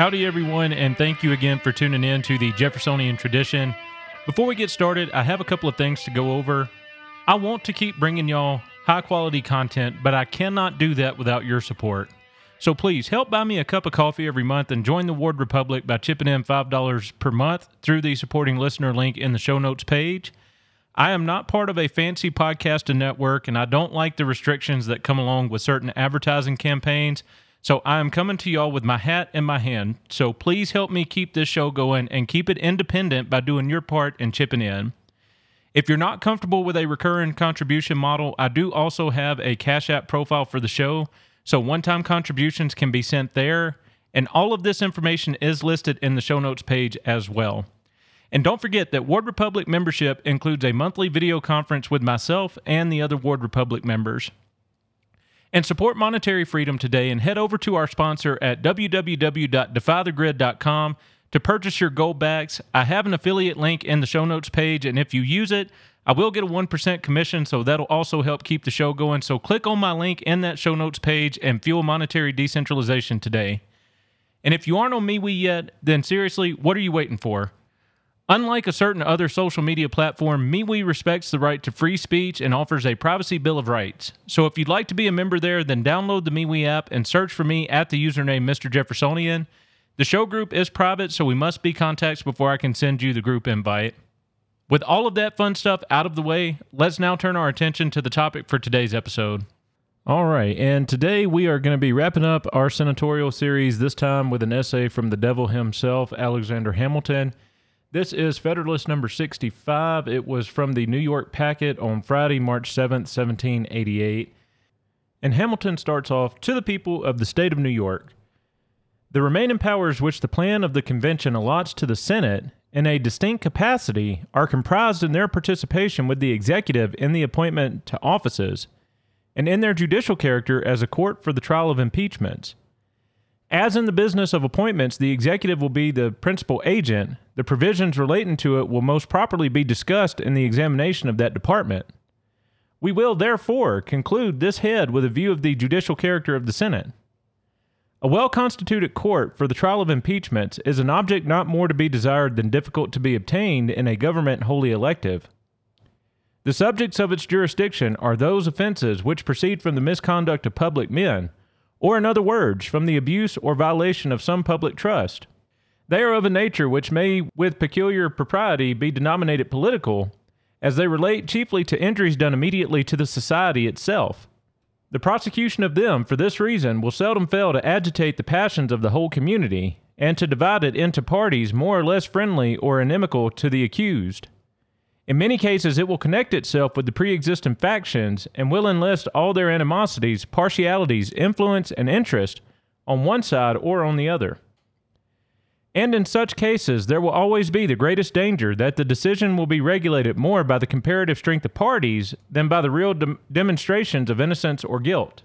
Howdy, everyone, and thank you again for tuning in to the Jeffersonian Tradition. Before we get started, I have a couple of things to go over. I want to keep bringing y'all high quality content, but I cannot do that without your support. So please help buy me a cup of coffee every month and join the Ward Republic by chipping in $5 per month through the supporting listener link in the show notes page. I am not part of a fancy podcast and network, and I don't like the restrictions that come along with certain advertising campaigns. So I am coming to y'all with my hat in my hand. So please help me keep this show going and keep it independent by doing your part and chipping in. If you're not comfortable with a recurring contribution model, I do also have a Cash App profile for the show. So one time contributions can be sent there. And all of this information is listed in the show notes page as well. And don't forget that Ward Republic membership includes a monthly video conference with myself and the other Ward Republic members. And support monetary freedom today and head over to our sponsor at www.defythegrid.com to purchase your goldbacks. I have an affiliate link in the show notes page, and if you use it, I will get a 1% commission, so that'll also help keep the show going. So click on my link in that show notes page and fuel monetary decentralization today. And if you aren't on MeWe yet, then seriously, what are you waiting for? Unlike a certain other social media platform, MeWe respects the right to free speech and offers a privacy bill of rights. So if you'd like to be a member there, then download the MeWe app and search for me at the username Mr. Jeffersonian. The show group is private, so we must be contacts before I can send you the group invite. With all of that fun stuff out of the way, let's now turn our attention to the topic for today's episode. All right, and today we are going to be wrapping up our senatorial series, this time with an essay from the devil himself, Alexander Hamilton. This is Federalist number 65. It was from the New York Packet on Friday, March 7th, 1788. And Hamilton starts off To the people of the state of New York. The remaining powers which the plan of the convention allots to the Senate in a distinct capacity are comprised in their participation with the executive in the appointment to offices and in their judicial character as a court for the trial of impeachments. As in the business of appointments, the executive will be the principal agent. The provisions relating to it will most properly be discussed in the examination of that department. We will, therefore, conclude this head with a view of the judicial character of the Senate. A well constituted court for the trial of impeachments is an object not more to be desired than difficult to be obtained in a government wholly elective. The subjects of its jurisdiction are those offenses which proceed from the misconduct of public men or in other words, from the abuse or violation of some public trust. They are of a nature which may, with peculiar propriety, be denominated political, as they relate chiefly to injuries done immediately to the society itself. The prosecution of them, for this reason, will seldom fail to agitate the passions of the whole community, and to divide it into parties more or less friendly or inimical to the accused. In many cases, it will connect itself with the pre existing factions and will enlist all their animosities, partialities, influence, and interest on one side or on the other. And in such cases, there will always be the greatest danger that the decision will be regulated more by the comparative strength of parties than by the real de- demonstrations of innocence or guilt.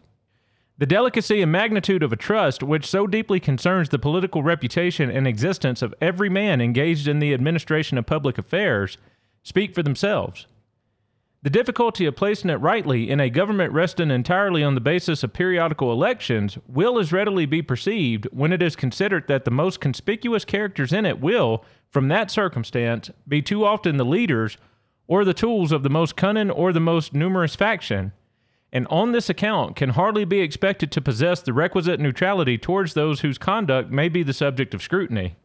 The delicacy and magnitude of a trust which so deeply concerns the political reputation and existence of every man engaged in the administration of public affairs speak for themselves. The difficulty of placing it rightly in a government resting entirely on the basis of periodical elections will as readily be perceived when it is considered that the most conspicuous characters in it will, from that circumstance, be too often the leaders or the tools of the most cunning or the most numerous faction, and on this account can hardly be expected to possess the requisite neutrality towards those whose conduct may be the subject of scrutiny.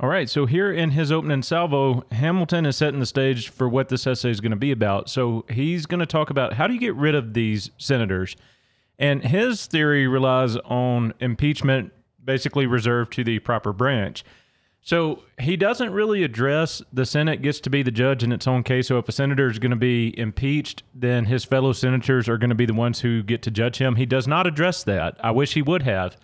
All right, so here in his opening salvo, Hamilton is setting the stage for what this essay is going to be about. So he's going to talk about how do you get rid of these senators? And his theory relies on impeachment basically reserved to the proper branch. So he doesn't really address the Senate gets to be the judge in its own case. So if a senator is going to be impeached, then his fellow senators are going to be the ones who get to judge him. He does not address that. I wish he would have.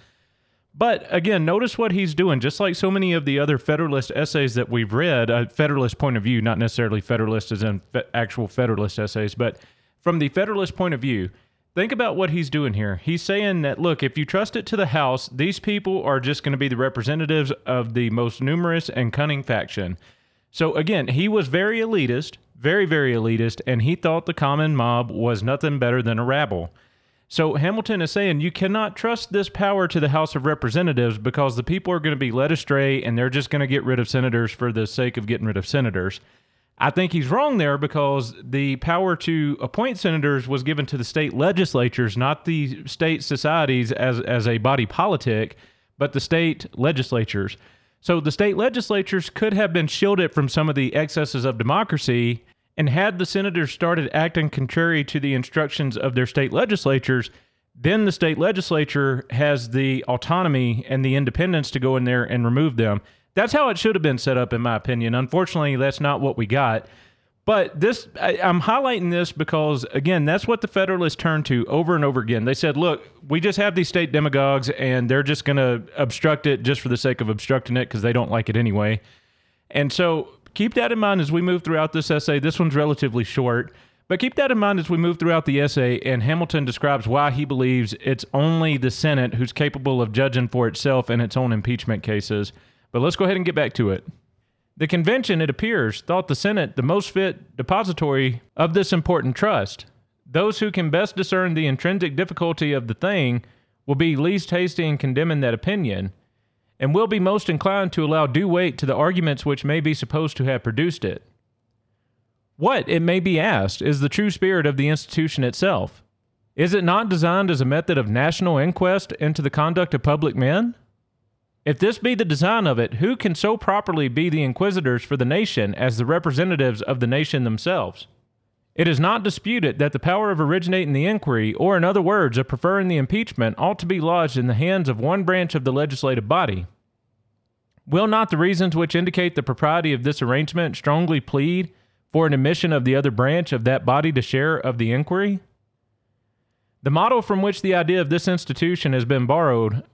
But again, notice what he's doing. Just like so many of the other Federalist essays that we've read, a Federalist point of view, not necessarily Federalist as in fe- actual Federalist essays, but from the Federalist point of view, think about what he's doing here. He's saying that, look, if you trust it to the House, these people are just going to be the representatives of the most numerous and cunning faction. So again, he was very elitist, very, very elitist, and he thought the common mob was nothing better than a rabble. So Hamilton is saying you cannot trust this power to the House of Representatives because the people are going to be led astray and they're just going to get rid of senators for the sake of getting rid of senators. I think he's wrong there because the power to appoint senators was given to the state legislatures, not the state societies as, as a body politic, but the state legislatures. So the state legislatures could have been shielded from some of the excesses of democracy. And had the senators started acting contrary to the instructions of their state legislatures, then the state legislature has the autonomy and the independence to go in there and remove them. That's how it should have been set up, in my opinion. Unfortunately, that's not what we got. But this, I, am highlighting this because, again, that's what the Federalists turned to over and over again. They said, look, we just have these state demagogues, and they're just going to obstruct it just for the sake of obstructing it because they don't like it anyway. And so keep that in mind as we move throughout this essay. This one's relatively short. But keep that in mind as we move throughout the essay, and Hamilton describes why he believes it's only the Senate who's capable of judging for itself in its own impeachment cases. But let's go ahead and get back to it. The convention, it appears, thought the Senate the most fit depository of this important trust. Those who can best discern the intrinsic difficulty of the thing will be least hasty in condemning that opinion, and will be most inclined to allow due weight to the arguments which may be supposed to have produced it. What, it may be asked, is the true spirit of the institution itself? Is it not designed as a method of national inquest into the conduct of public men? If this be the design of it, who can so properly be the inquisitors for the nation as the representatives of the nation themselves? It is not disputed that the power of originating the inquiry, or in other words, of preferring the impeachment, ought to be lodged in the hands of one branch of the legislative body. Will not the reasons which indicate the propriety of this arrangement strongly plead for an admission of the other branch of that body to share of the inquiry? The model from which the idea of this institution has been borrowed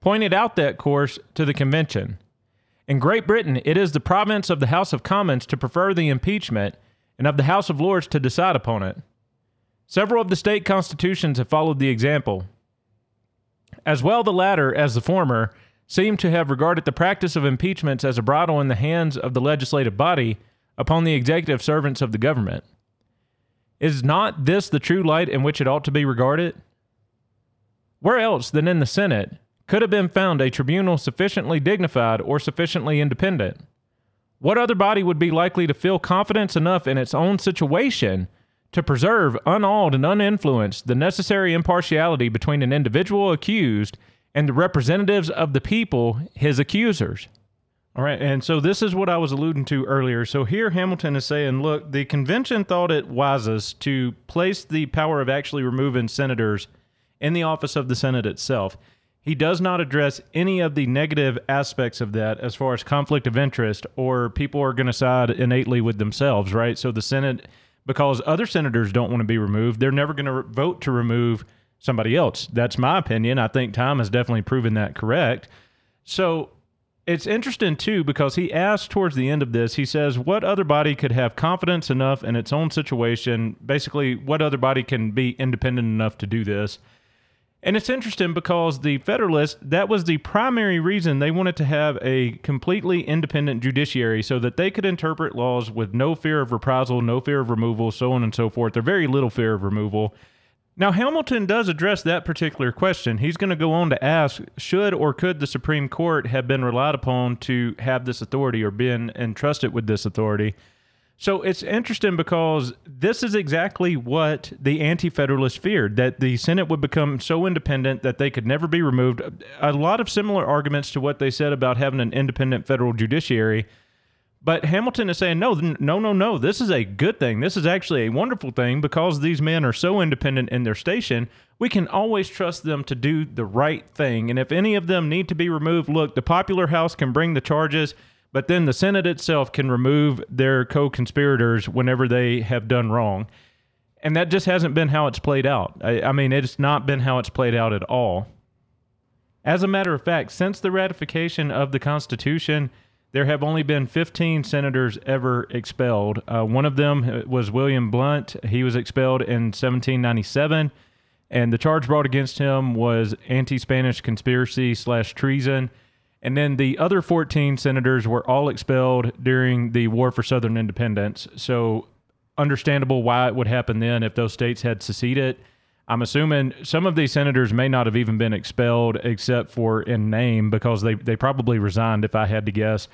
pointed out that course to the convention. In Great Britain, it is the province of the House of Commons to prefer the impeachment and of the House of Lords to decide upon it. Several of the state constitutions have followed the example. As well the latter as the former seem to have regarded the practice of impeachments as a bridle in the hands of the legislative body upon the executive servants of the government. Is not this the true light in which it ought to be regarded? Where else than in the Senate could have been found a tribunal sufficiently dignified or sufficiently independent? What other body would be likely to feel confidence enough in its own situation to preserve, unawed and uninfluenced, the necessary impartiality between an individual accused and the representatives of the people, his accusers? All right, and so this is what I was alluding to earlier. So here Hamilton is saying, look, the convention thought it wisest to place the power of actually removing senators in the office of the Senate itself. He does not address any of the negative aspects of that as far as conflict of interest or people are going to side innately with themselves, right? So the Senate, because other senators don't want to be removed, they're never going to vote to remove somebody else. That's my opinion. I think time has definitely proven that correct. So it's interesting too because he asks towards the end of this, he says, What other body could have confidence enough in its own situation? Basically, what other body can be independent enough to do this? And it's interesting because the Federalists, that was the primary reason they wanted to have a completely independent judiciary so that they could interpret laws with no fear of reprisal, no fear of removal, so on and so forth, or very little fear of removal. Now, Hamilton does address that particular question. He's going to go on to ask should or could the Supreme Court have been relied upon to have this authority or been entrusted with this authority? So it's interesting because this is exactly what the Anti Federalists feared that the Senate would become so independent that they could never be removed. A lot of similar arguments to what they said about having an independent federal judiciary. But Hamilton is saying, no, no, no, no. This is a good thing. This is actually a wonderful thing because these men are so independent in their station. We can always trust them to do the right thing. And if any of them need to be removed, look, the popular house can bring the charges but then the Senate itself can remove their co conspirators whenever they have done wrong. And that just hasn't been how it's played out. I, I, mean, it's not been how it's played out at all. As a matter of fact, since the ratification of the Constitution, there have only been 15 senators ever expelled. Uh, one of them was William Blount. He was expelled in 1797, and the charge brought against him was anti-Spanish conspiracy slash treason. And then the other 14 senators were all expelled during the War for Southern Independence. So, understandable why it would happen then if those states had seceded. I'm assuming some of these senators may not have even been expelled except for in name because they, they probably resigned, if I had to guess.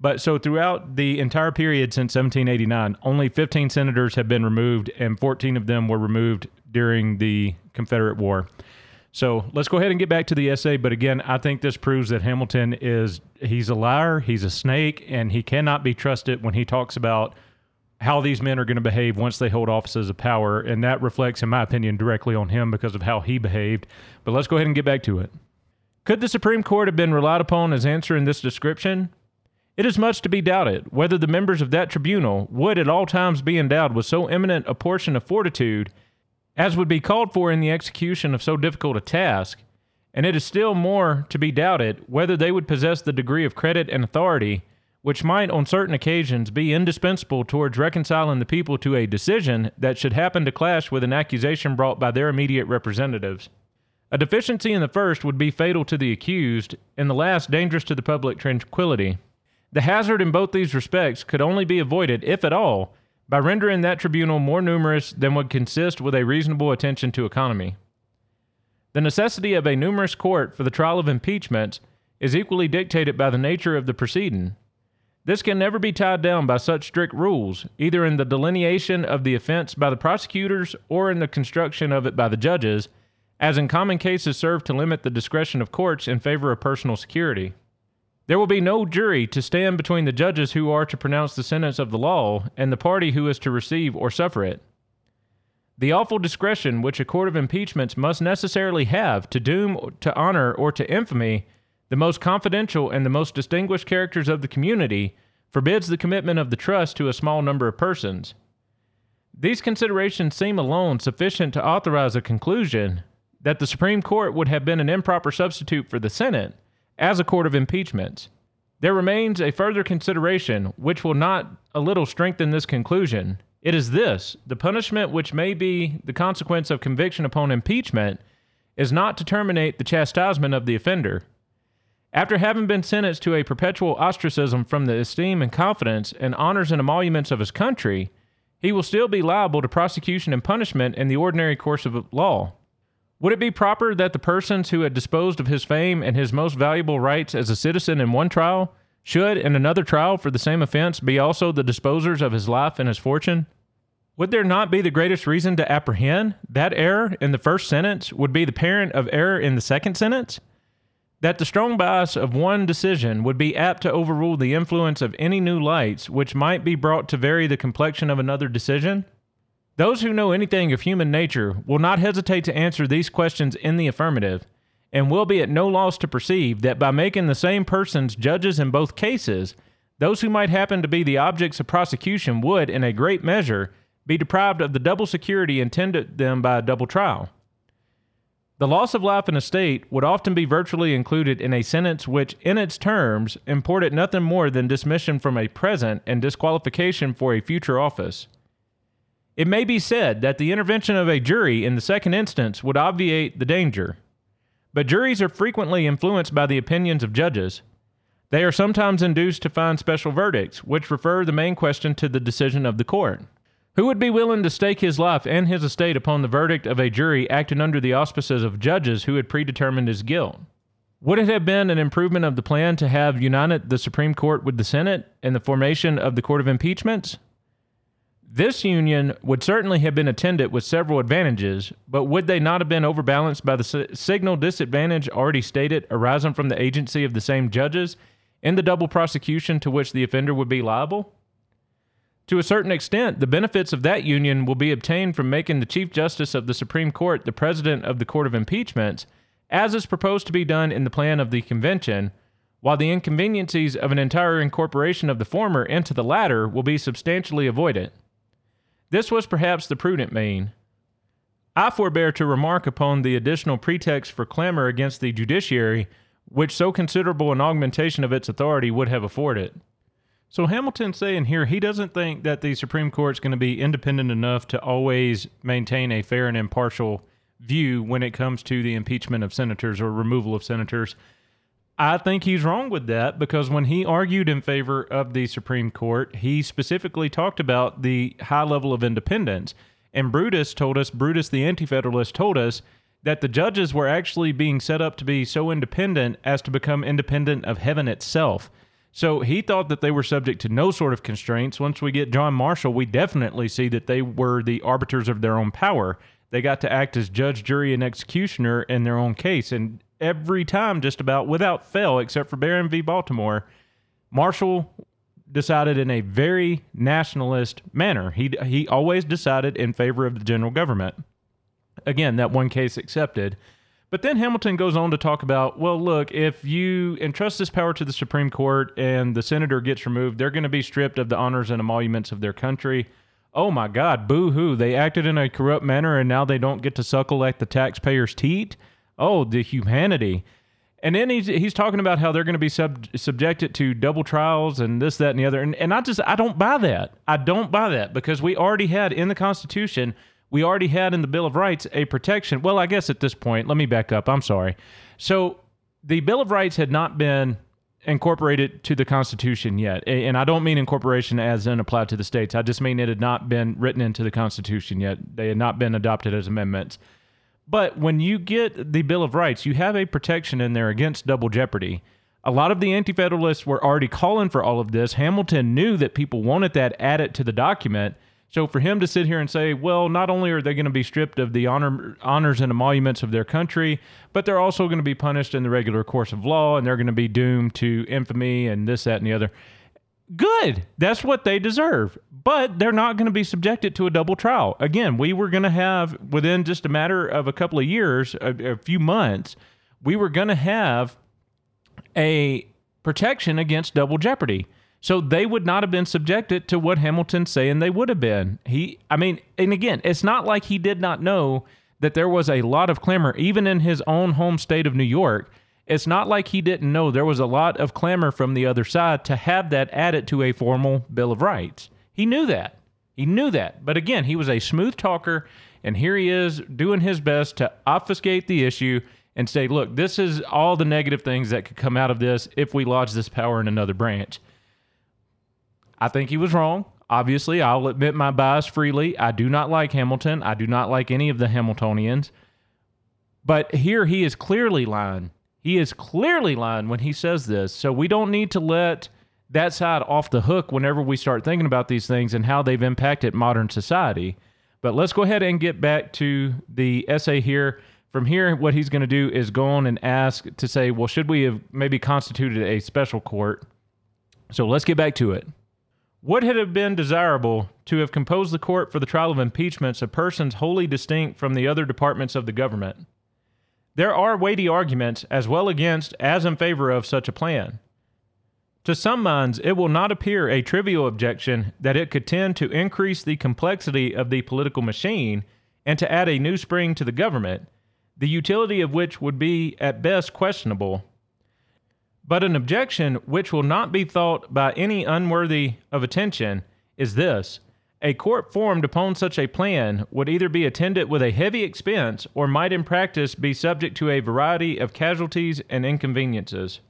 But so throughout the entire period since 1789, only 15 senators have been removed, and 14 of them were removed during the Confederate War. So let's go ahead and get back to the essay. But again, I think this proves that Hamilton is he's a liar, he's a snake, and he cannot be trusted when he talks about how these men are going to behave once they hold offices of power. And that reflects, in my opinion, directly on him because of how he behaved. But let's go ahead and get back to it. Could the Supreme Court have been relied upon as answering this description? It is much to be doubted whether the members of that tribunal would at all times be endowed with so eminent a portion of fortitude as would be called for in the execution of so difficult a task, and it is still more to be doubted whether they would possess the degree of credit and authority which might on certain occasions be indispensable towards reconciling the people to a decision that should happen to clash with an accusation brought by their immediate representatives. A deficiency in the first would be fatal to the accused, and the last dangerous to the public tranquility. The hazard in both these respects could only be avoided, if at all, by rendering that tribunal more numerous than would consist with a reasonable attention to economy. The necessity of a numerous court for the trial of impeachments is equally dictated by the nature of the proceeding. This can never be tied down by such strict rules, either in the delineation of the offense by the prosecutors or in the construction of it by the judges, as in common cases serve to limit the discretion of courts in favor of personal security. There will be no jury to stand between the judges who are to pronounce the sentence of the law and the party who is to receive or suffer it. The awful discretion which a court of impeachments must necessarily have to doom to honor or to infamy the most confidential and the most distinguished characters of the community forbids the commitment of the trust to a small number of persons. These considerations seem alone sufficient to authorize a conclusion that the Supreme Court would have been an improper substitute for the Senate as a court of impeachment. There remains a further consideration which will not a little strengthen this conclusion. It is this the punishment which may be the consequence of conviction upon impeachment is not to terminate the chastisement of the offender. After having been sentenced to a perpetual ostracism from the esteem and confidence and honors and emoluments of his country, he will still be liable to prosecution and punishment in the ordinary course of law. Would it be proper that the persons who had disposed of his fame and his most valuable rights as a citizen in one trial should, in another trial for the same offense, be also the disposers of his life and his fortune? Would there not be the greatest reason to apprehend that error in the first sentence would be the parent of error in the second sentence? That the strong bias of one decision would be apt to overrule the influence of any new lights which might be brought to vary the complexion of another decision? Those who know anything of human nature will not hesitate to answer these questions in the affirmative, and will be at no loss to perceive that by making the same persons judges in both cases, those who might happen to be the objects of prosecution would, in a great measure, be deprived of the double security intended them by a double trial. The loss of life and estate would often be virtually included in a sentence which, in its terms, imported nothing more than dismission from a present and disqualification for a future office. It may be said that the intervention of a jury in the second instance would obviate the danger. But juries are frequently influenced by the opinions of judges. They are sometimes induced to find special verdicts, which refer the main question to the decision of the court. Who would be willing to stake his life and his estate upon the verdict of a jury acting under the auspices of judges who had predetermined his guilt? Would it have been an improvement of the plan to have united the Supreme Court with the Senate in the formation of the Court of Impeachments? This union would certainly have been attended with several advantages, but would they not have been overbalanced by the signal disadvantage already stated arising from the agency of the same judges in the double prosecution to which the offender would be liable? To a certain extent, the benefits of that union will be obtained from making the Chief Justice of the Supreme Court the President of the Court of Impeachments, as is proposed to be done in the plan of the Convention, while the inconveniencies of an entire incorporation of the former into the latter will be substantially avoided. This was perhaps the prudent mean. I forbear to remark upon the additional pretext for clamor against the judiciary which so considerable an augmentation of its authority would have afforded. So Hamilton's saying here he doesn't think that the Supreme Court is going to be independent enough to always maintain a fair and impartial view when it comes to the impeachment of senators or removal of senators. I think he's wrong with that because when he argued in favor of the Supreme Court, he specifically talked about the high level of independence. And Brutus told us, Brutus the Anti Federalist told us that the judges were actually being set up to be so independent as to become independent of heaven itself. So he thought that they were subject to no sort of constraints. Once we get John Marshall, we definitely see that they were the arbiters of their own power. They got to act as judge, jury, and executioner in their own case. And every time, just about without fail, except for Barron v. Baltimore, Marshall decided in a very nationalist manner. He, he always decided in favor of the general government. Again, that one case accepted. But then Hamilton goes on to talk about, well, look, if you entrust this power to the Supreme Court and the senator gets removed, they're going to be stripped of the honors and emoluments of their country. Oh my God, boo hoo. They acted in a corrupt manner and now they don't get to suckle at the taxpayer's teat. Oh, the humanity. And then he's, he's talking about how they're going to be sub, subjected to double trials and this, that, and the other. And, and I just, I don't buy that. I don't buy that because we already had in the Constitution we already had in the Bill of Rights a protection. Well, I guess at this point, let me back up. I'm sorry. So the Bill of Rights had not been incorporated to the Constitution yet. And I don't mean incorporation as in applied to the states. I just mean it had not been written into the Constitution yet. They had not been adopted as amendments. But when you get the Bill of Rights, you have a protection in there against double jeopardy. A lot of the Anti Federalists were already calling for all of this. Hamilton knew that people wanted that added to the document. So for him to sit here and say, well, not only are they going to be stripped of the honor, honors and emoluments of their country, but they're also going to be punished in the regular course of law and they're going to be doomed to infamy and this, that, and the other. Good. That's what they deserve. But they're not going to be subjected to a double trial. Again, we were going to have, within just a matter of a couple of years, a, a few months, we were going to have a protection against double jeopardy. So they would not have been subjected to what Hamilton's saying they would have been. He, I mean, and again, it's not like he did not know that there was a lot of clamor, even in his own home state of New York. It's not like he didn't know there was a lot of clamor from the other side to have that added to a formal Bill of Rights. He knew that. He knew that. But again, he was a smooth talker, and here he is doing his best to obfuscate the issue and say, look, this is all the negative things that could come out of this if we lodge this power in another branch. I think he was wrong. Obviously, I'll admit my bias freely. I do not like Hamilton. I do not like any of the Hamiltonians. But here he is clearly lying. He is clearly lying when he says this. So we don't need to let that side off the hook whenever we start thinking about these things and how they've impacted modern society. But let's go ahead and get back to the essay here. From here, what he's going to do is go on and ask to say, well, should we have maybe constituted a special court? So let's get back to it. Would it have been desirable to have composed the court for the trial of impeachments of persons wholly distinct from the other departments of the government? There are weighty arguments, as well against as in favor of such a plan. To some minds, it will not appear a trivial objection that it could tend to increase the complexity of the political machine and to add a new spring to the government, the utility of which would be at best questionable but an objection which will not be thought by any unworthy of attention is this a court formed upon such a plan would either be attended with a heavy expense or might in practice be subject to a variety of casualties and inconveniences.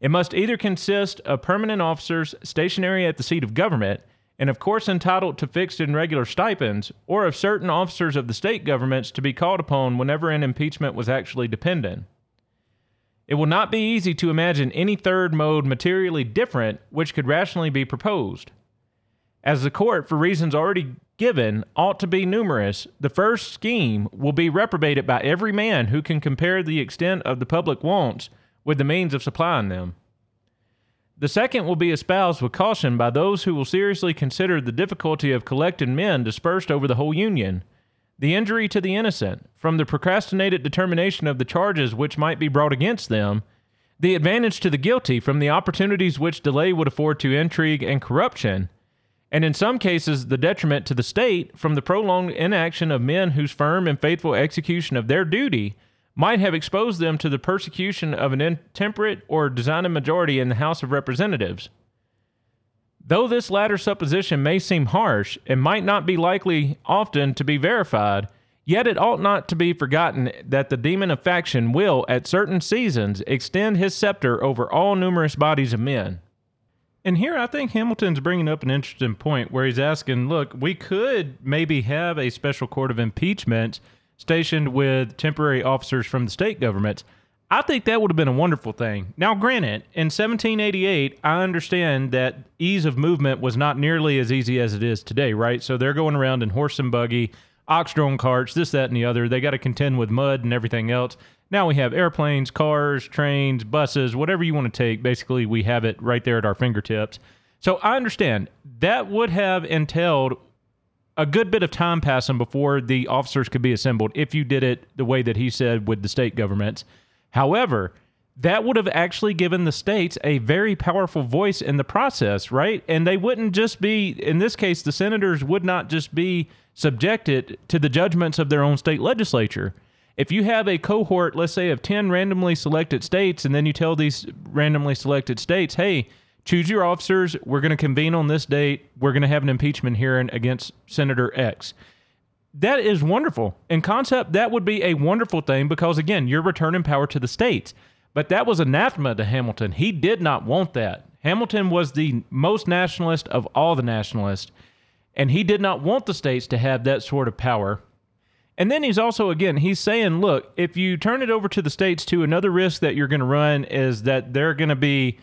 It must either consist of permanent officers stationary at the seat of government and of course entitled to fixed and regular stipends, or of certain officers of the state governments to be called upon whenever an impeachment was actually dependent. It will not be easy to imagine any third mode materially different which could rationally be proposed. As the court, for reasons already given, ought to be numerous, the first scheme will be reprobated by every man who can compare the extent of the public wants with the means of supplying them. The second will be espoused with caution by those who will seriously consider the difficulty of collecting men dispersed over the whole Union the injury to the innocent, from the procrastinated determination of the charges which might be brought against them, the advantage to the guilty from the opportunities which delay would afford to intrigue and corruption, and in some cases the detriment to the state from the prolonged inaction of men whose firm and faithful execution of their duty might have exposed them to the persecution of an intemperate or designing majority in the House of Representatives. Though this latter supposition may seem harsh and might not be likely often to be verified, yet it ought not to be forgotten that the demon of faction will, at certain seasons, extend his scepter over all numerous bodies of men. And here I think Hamilton's bringing up an interesting point where he's asking, look, we could maybe have a special court of impeachment stationed with temporary officers from the state governments. I think that would have been a wonderful thing. Now, granted, in 1788, I understand that ease of movement was not nearly as easy as it is today, right? So they're going around in horse and buggy, ox drawn carts, this, that, and the other. They got to contend with mud and everything else. Now we have airplanes, cars, trains, buses, whatever you want to take. Basically, we have it right there at our fingertips. So I understand that would have entailed a good bit of time passing before the officers could be assembled if you did it the way that he said with the state governments. However, that would have actually given the states a very powerful voice in the process, right? And they wouldn't just be, in this case, the senators would not just be subjected to the judgments of their own state legislature. If you have a cohort, let's say, of 10 randomly selected states, and then you tell these randomly selected states, hey, choose your officers, we're going to convene on this date, we're going to have an impeachment hearing against Senator X that is wonderful. In concept, that would be a wonderful thing because, again, you're returning power to the states. But that was anathema to Hamilton. He did not want that. Hamilton was the most nationalist of all the nationalists, and he did not want the states to have that sort of power. And then he's also, again, he's saying, look, if you turn it over to the states, too, another risk that you're going to run is that they're going to be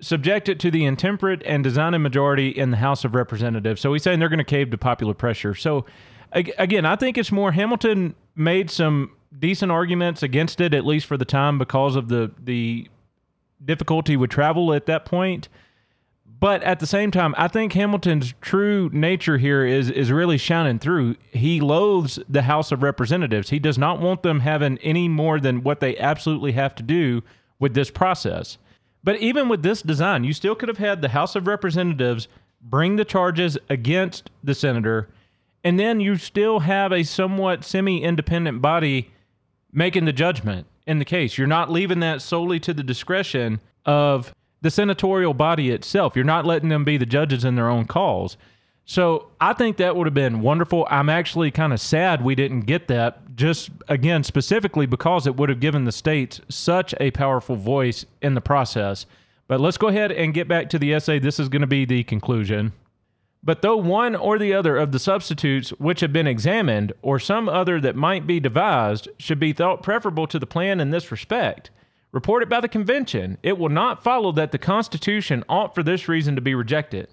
subjected to the intemperate and designing majority in the House of Representatives. So he's saying they're going to cave to popular pressure. So again, I think it's more Hamilton made some decent arguments against it, at least for the time, because of the the difficulty with travel at that point. But at the same time, I think Hamilton's true nature here is is really shining through. He loathes the House of Representatives. He does not want them having any more than what they absolutely have to do with this process. But even with this design, you still could have had the House of Representatives bring the charges against the senator and then you still have a somewhat semi independent body making the judgment in the case. You're not leaving that solely to the discretion of the senatorial body itself. You're not letting them be the judges in their own calls. So I think that would have been wonderful. I'm actually kind of sad we didn't get that, just again, specifically because it would have given the states such a powerful voice in the process. But let's go ahead and get back to the essay. This is going to be the conclusion. But though one or the other of the substitutes which have been examined, or some other that might be devised, should be thought preferable to the plan in this respect, reported by the convention, it will not follow that the Constitution ought for this reason to be rejected.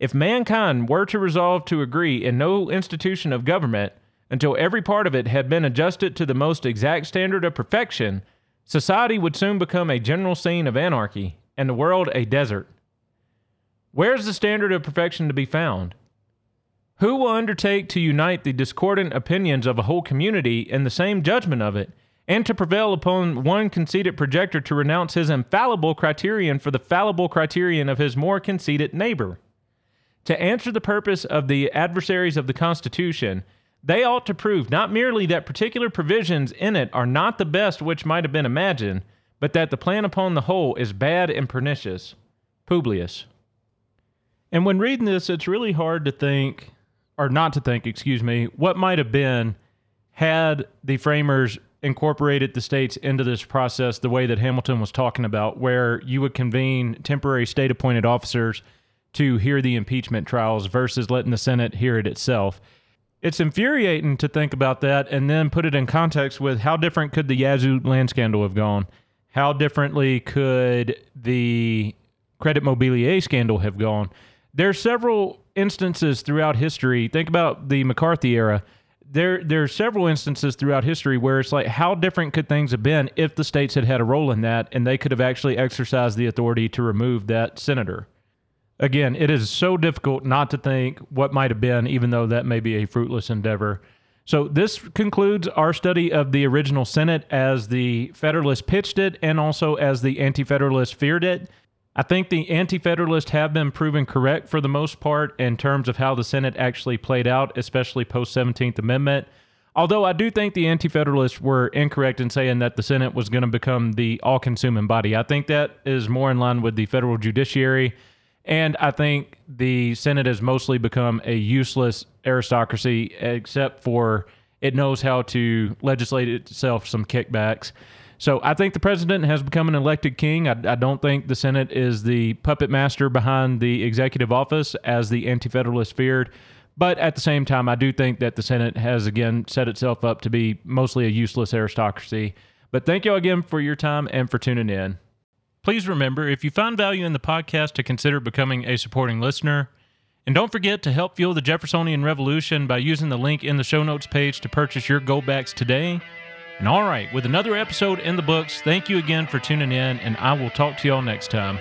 If mankind were to resolve to agree in no institution of government until every part of it had been adjusted to the most exact standard of perfection, society would soon become a general scene of anarchy, and the world a desert. Where's the standard of perfection to be found? Who will undertake to unite the discordant opinions of a whole community in the same judgment of it, and to prevail upon one conceited projector to renounce his infallible criterion for the fallible criterion of his more conceited neighbor? To answer the purpose of the adversaries of the Constitution, they ought to prove not merely that particular provisions in it are not the best which might have been imagined, but that the plan upon the whole is bad and pernicious. Publius. And when reading this, it's really hard to think, or not to think, excuse me, what might have been had the framers incorporated the states into this process the way that Hamilton was talking about, where you would convene temporary state appointed officers to hear the impeachment trials versus letting the Senate hear it itself. It's infuriating to think about that and then put it in context with how different could the Yazoo land scandal have gone? How differently could the Credit Mobilier scandal have gone? There are several instances throughout history. Think about the McCarthy era. There, there are several instances throughout history where it's like, how different could things have been if the states had had a role in that and they could have actually exercised the authority to remove that senator? Again, it is so difficult not to think what might have been, even though that may be a fruitless endeavor. So, this concludes our study of the original Senate as the Federalists pitched it and also as the Anti Federalists feared it. I think the Anti Federalists have been proven correct for the most part in terms of how the Senate actually played out, especially post 17th Amendment. Although I do think the Anti Federalists were incorrect in saying that the Senate was going to become the all consuming body. I think that is more in line with the federal judiciary. And I think the Senate has mostly become a useless aristocracy, except for it knows how to legislate itself some kickbacks. So I think the president has become an elected king. I, I, don't think the Senate is the puppet master behind the executive office as the anti federalists feared. But at the same time, I do think that the Senate has again set itself up to be mostly a useless aristocracy. But thank you again for your time and for tuning in. Please remember if you found value in the podcast to consider becoming a supporting listener. And don't forget to help fuel the Jeffersonian Revolution by using the link in the show notes page to purchase your goldbacks today. And all right, with another episode in the books, thank you again for tuning in, and I will talk to y'all next time.